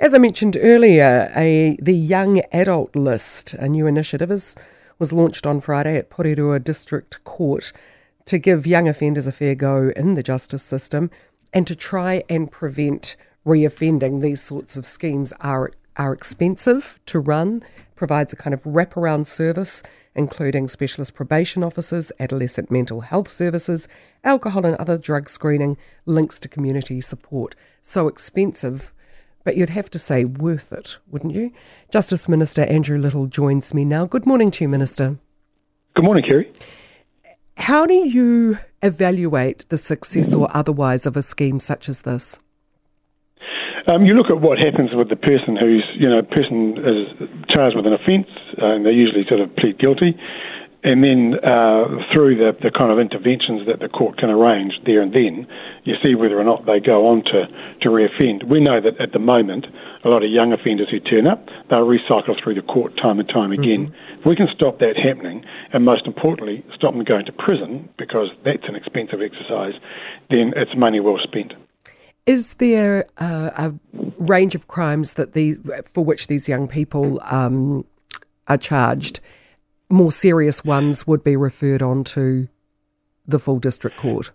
As I mentioned earlier, a, the Young Adult List, a new initiative, is, was launched on Friday at Porirua District Court to give young offenders a fair go in the justice system and to try and prevent reoffending. These sorts of schemes are are expensive to run, provides a kind of wraparound service, including specialist probation officers, adolescent mental health services, alcohol and other drug screening, links to community support. So expensive but you'd have to say worth it, wouldn't you? Justice Minister Andrew Little joins me now. Good morning to you, Minister. Good morning, Kerre. How do you evaluate the success or otherwise of a scheme such as this? Um, you look at what happens with the person who's, you know, person is charged with an offence, and they usually sort of plead guilty and then uh, through the, the kind of interventions that the court can arrange there and then, you see whether or not they go on to, to reoffend. We know that at the moment, a lot of young offenders who turn up, they'll recycle through the court time and time again. Mm-hmm. If we can stop that happening, and most importantly, stop them going to prison, because that's an expensive exercise, then it's money well spent. Is there uh, a range of crimes that these, for which these young people um, are charged? More serious ones would be referred on to the full district court.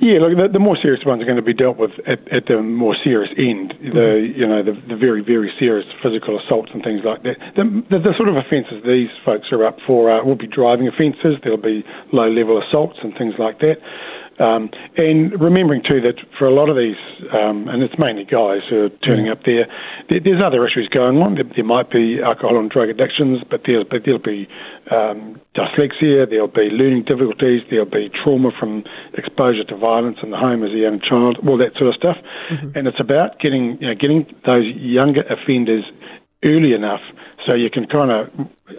Yeah, look, the, the, more serious ones are going to be dealt with at, at the more serious end. The mm-hmm. you know the, the very very serious physical assaults and things like that. The, the, the sort of offences these folks are up for uh, will be driving offences. There'll be low level assaults and things like that. Um, and remembering too that for a lot of these, um, and it's mainly guys who are turning up there, there, there's other issues going on. There, there, might be alcohol and drug addictions, but there'll, but there'll be um, dyslexia, there'll be learning difficulties, there'll be trauma from exposure to violence in the home as a young child, all that sort of stuff. Mm-hmm. And it's about getting, you know, getting those younger offenders early enough so you can kind of,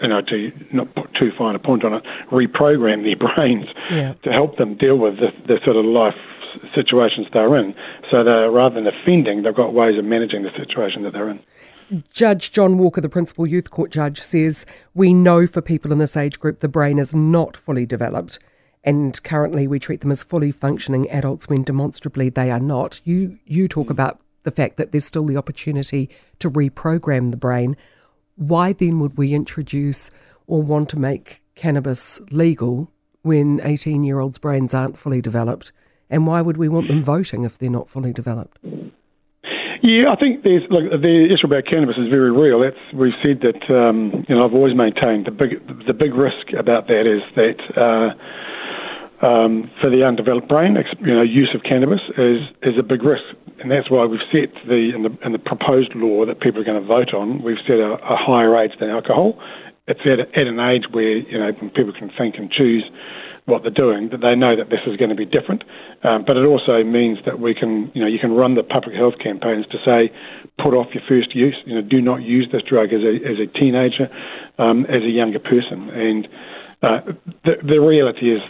you know, to not put too fine a point on it, reprogram their brains yeah. to help them deal with the, the sort of life situations they're in. So that rather than offending, they've got ways of managing the situation that they're in. Judge John Walker, the principal youth court judge, says we know for people in this age group the brain is not fully developed, and currently we treat them as fully functioning adults when demonstrably they are not. You you talk mm. about the fact that there's still the opportunity to reprogram the brain why then would we introduce or want to make cannabis legal when 18 year olds' brains aren't fully developed? And why would we want them voting if they're not fully developed? Yeah, I think there's look, the issue about cannabis is very real. That's we've said that um, you know I've always maintained the big the big risk about that is that uh, um, for the undeveloped brain, you know, use of cannabis is is a big risk, and that's why we've set the in the, in the proposed law that people are going to vote on. We've set a, a higher age than alcohol. It's at, at an age where you know people can think and choose what they're doing, that they know that this is going to be different. Um, but it also means that we can, you know, you can run the public health campaigns to say, put off your first use. You know, do not use this drug as a as a teenager, um, as a younger person. And uh, the the reality is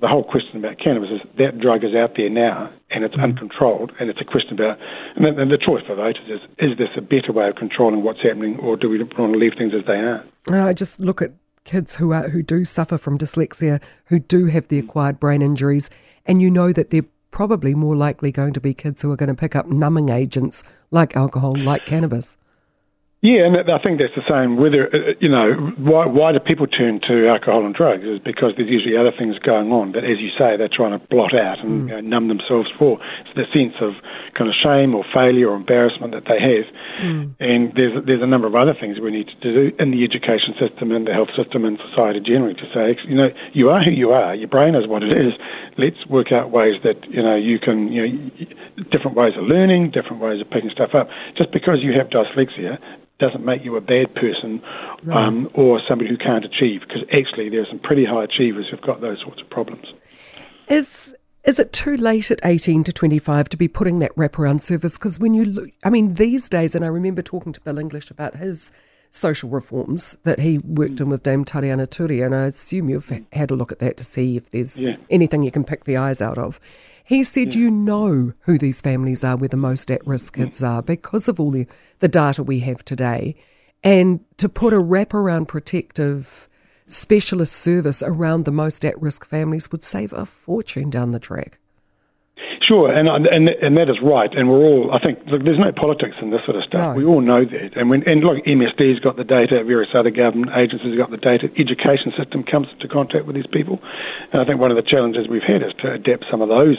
the whole question about cannabis is that drug is out there now and it's mm. uncontrolled, and it's a question about, and the, and the, choice for voters is, is this a better way of controlling what's happening, or do we want to leave things as they are? I just look at kids who are who do suffer from dyslexia, who do have the acquired brain injuries, and you know that they're probably more likely going to be kids who are going to pick up numbing agents like alcohol, like cannabis. Yeah, and I think that's the same. Whether uh, you know why why do people turn to alcohol and drugs is because there's usually other things going on that, as you say, they're trying to blot out and mm. you know, numb themselves for. It's the sense of kind of shame or failure or embarrassment that they have. Mm. And there's there's a number of other things we need to do in the education system and the health system and society generally to say, you know, you are who you are. Your brain is what it is. Let's work out ways that you know you can you know different ways of learning, different ways of picking stuff up. Just because you have dyslexia doesn't make you a bad person um, or somebody who can't achieve, because actually there are some pretty high achievers who've got those sorts of problems. Is is it too late at 18 to 25 to be putting that wraparound service? Because when you look, I mean, these days, and I remember talking to Bill English about his social reforms that he worked mm. in with Dame Tariana Turia, and I assume you've had a look at that to see if there's yeah. anything you can pick the eyes out of. He said, yeah. You know who these families are where the most at risk kids are because of all the, the data we have today. And to put a wraparound protective specialist service around the most at risk families would save a fortune down the track. Sure, and and and that is right. And we're all, I think, look, there's no politics in this sort of stuff. No. We all know that. And when and look, MSD's got the data, various other government agencies have got the data. Education system comes into contact with these people, and I think one of the challenges we've had is to adapt some of those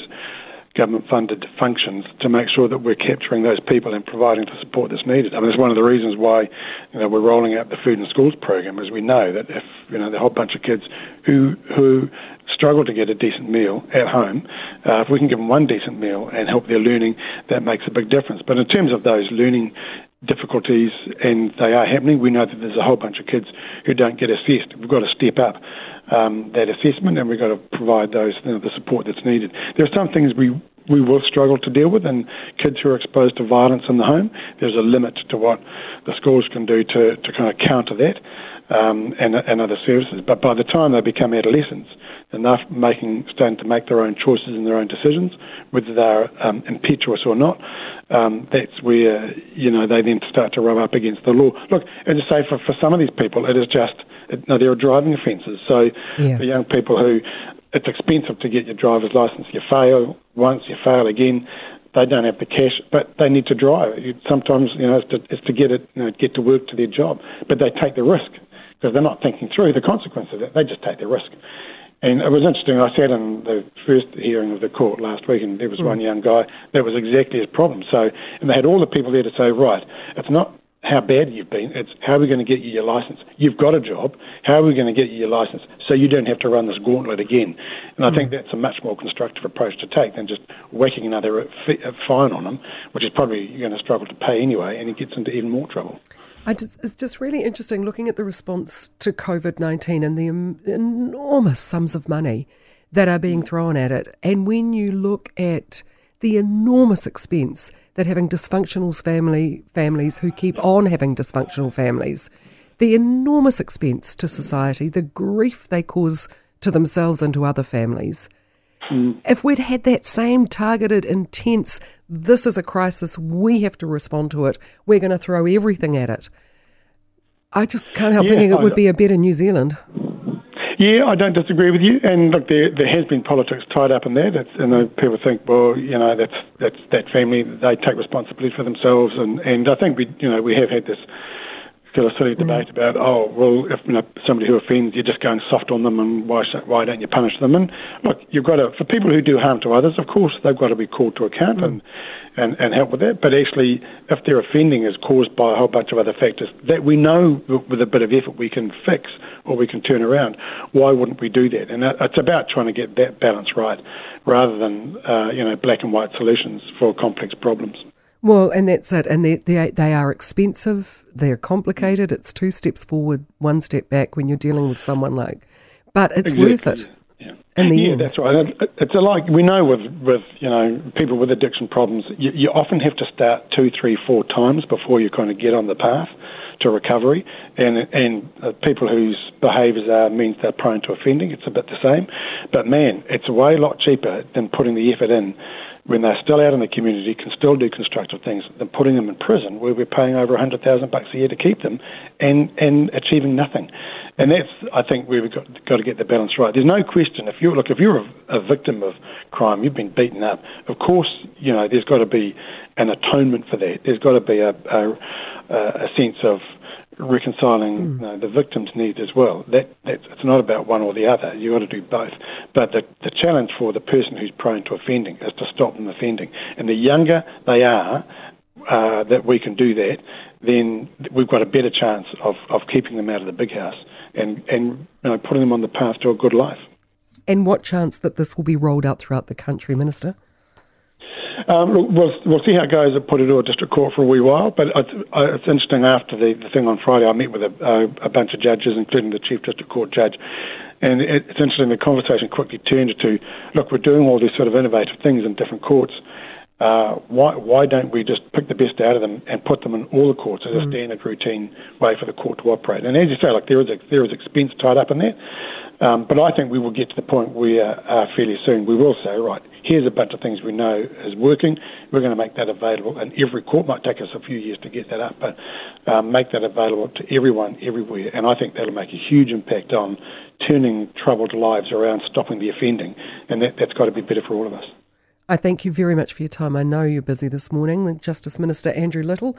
government funded functions to make sure that we're capturing those people and providing the support that's needed. I mean, it's one of the reasons why you know, we're rolling out the Food in Schools program, as we know that if you know the whole bunch of kids who who struggle to get a decent meal at home, uh, if we can give them one decent meal and help their learning, that makes a big difference. But in terms of those learning difficulties, and they are happening, we know that there's a whole bunch of kids who don't get assessed. We've got to step up um, that assessment, and we've got to provide those you know, the support that's needed. There are some things we we will struggle to deal with, and kids who are exposed to violence in the home. There's a limit to what the schools can do to, to kind of counter that um, and, and other services. But by the time they become adolescents, enough making starting to make their own choices and their own decisions, whether they're um, impetuous or not. Um, that's where you know they then start to rub up against the law. Look, as I say, for, for some of these people, it is just no, there are driving offences. So Yeah. for young people who it's expensive to get your driver's license. You fail once, you fail again. They don't have the cash, but they need to drive. Sometimes, you know, it's to, it's to get it, you know, get to work to their job. But they take the risk because they're not thinking through the consequences of it. They just take the risk. And it was interesting. I sat in the first hearing of the court last week, and there was mm. one young guy that was exactly his problem. So, and they had all the people there to say, right, it's not how bad you've been. It's how are we going to get you your license? You've got a job. How are we going to get you your license so you don't have to run this gauntlet again? And I think that's a much more constructive approach to take than just whacking another uh, fine on them, which is probably you're going to struggle to pay anyway, and it gets into even more trouble. I just, it's just really interesting looking at the response to COVID 19 and the em- enormous sums of money that are being thrown at it. And when you look at the enormous expense that having dysfunctional family families who keep on having dysfunctional families, the enormous expense to society, the grief they cause to themselves and to other families. If we'd had that same targeted, intense, this is a crisis, we have to respond to it, we're going to throw everything at it. I just can't help Yeah, thinking it would be a better New Zealand. Yeah, I don't disagree with you. And look, there there has been politics tied up in that. It's, and people think, well, you know, that's that's that family. They take responsibility for themselves. And and I think we, you know, we have had this sort of silly debate about, oh, well, if you know, somebody who offends, you're just going soft on them, and why why don't you punish them? And look, you've got to for people who do harm to others, of course, they've got to be called to account and. And, and help with that, but actually, if their offending is caused by a whole bunch of other factors that we know with a bit of effort we can fix or we can turn around, why wouldn't we do that? And that- it's about trying to get that balance right, rather than uh, you know black and white solutions for complex problems. Well, and that's it. And they, they, they are expensive, they're complicated. It's two steps forward, one step back when you're dealing with someone like. But it's worth it. Yeah. in the yeah, end. that's right. It's like we know with with you know people with addiction problems, you, you often have to start two, three, four times before you kind of get on the path to recovery. And and uh, people whose behaviours are means they're prone to offending. It's a bit the same, but man, it's a way lot cheaper than putting the effort in when they're still out in the community, can still do constructive things, than putting them in prison where we're paying over a hundred thousand bucks a year to keep them, and and achieving nothing. And that's, I think, where we've got, got to get the balance right. There's no question. If you look, if you're a, a victim of crime, you've been beaten up. Of course, you know there's got to be an atonement for that. There's got to be a, a, a sense of reconciling you know, the victim's needs as well. That that's, it's not about one or the other. You've got to do both. But the, the challenge for the person who's prone to offending is to stop them offending. And the younger they are, uh, that we can do that, then we've got a better chance of, of keeping them out of the big house and, and you know, putting them on the path to a good life. And what chance that this will be rolled out throughout the country, Minister? Um, look, we'll, we'll see how it goes at Porirua District Court for a wee while, but it's, it's interesting. After the, the thing on Friday, I met with a, a, a bunch of judges, including the Chief District Court judge, and it, it's interesting. The conversation quickly turned to, look, we're doing all these sort of innovative things in different courts. Uh, why, why don't we just pick the best out of them and put them in all the courts as a standard routine way for the court to operate? And as you say, like there is a, there is expense tied up in that. Um, but I think we will get to the point where uh, fairly soon we will say, right, here's a bunch of things we know is working. We're going to make that available in every court. Might take us a few years to get that up, but um, make that available to everyone everywhere. And I think that'll make a huge impact on turning troubled lives around, stopping the offending, and that, that's got to be better for all of us. I thank you very much for your time. I know you're busy this morning. Justice Minister Andrew Little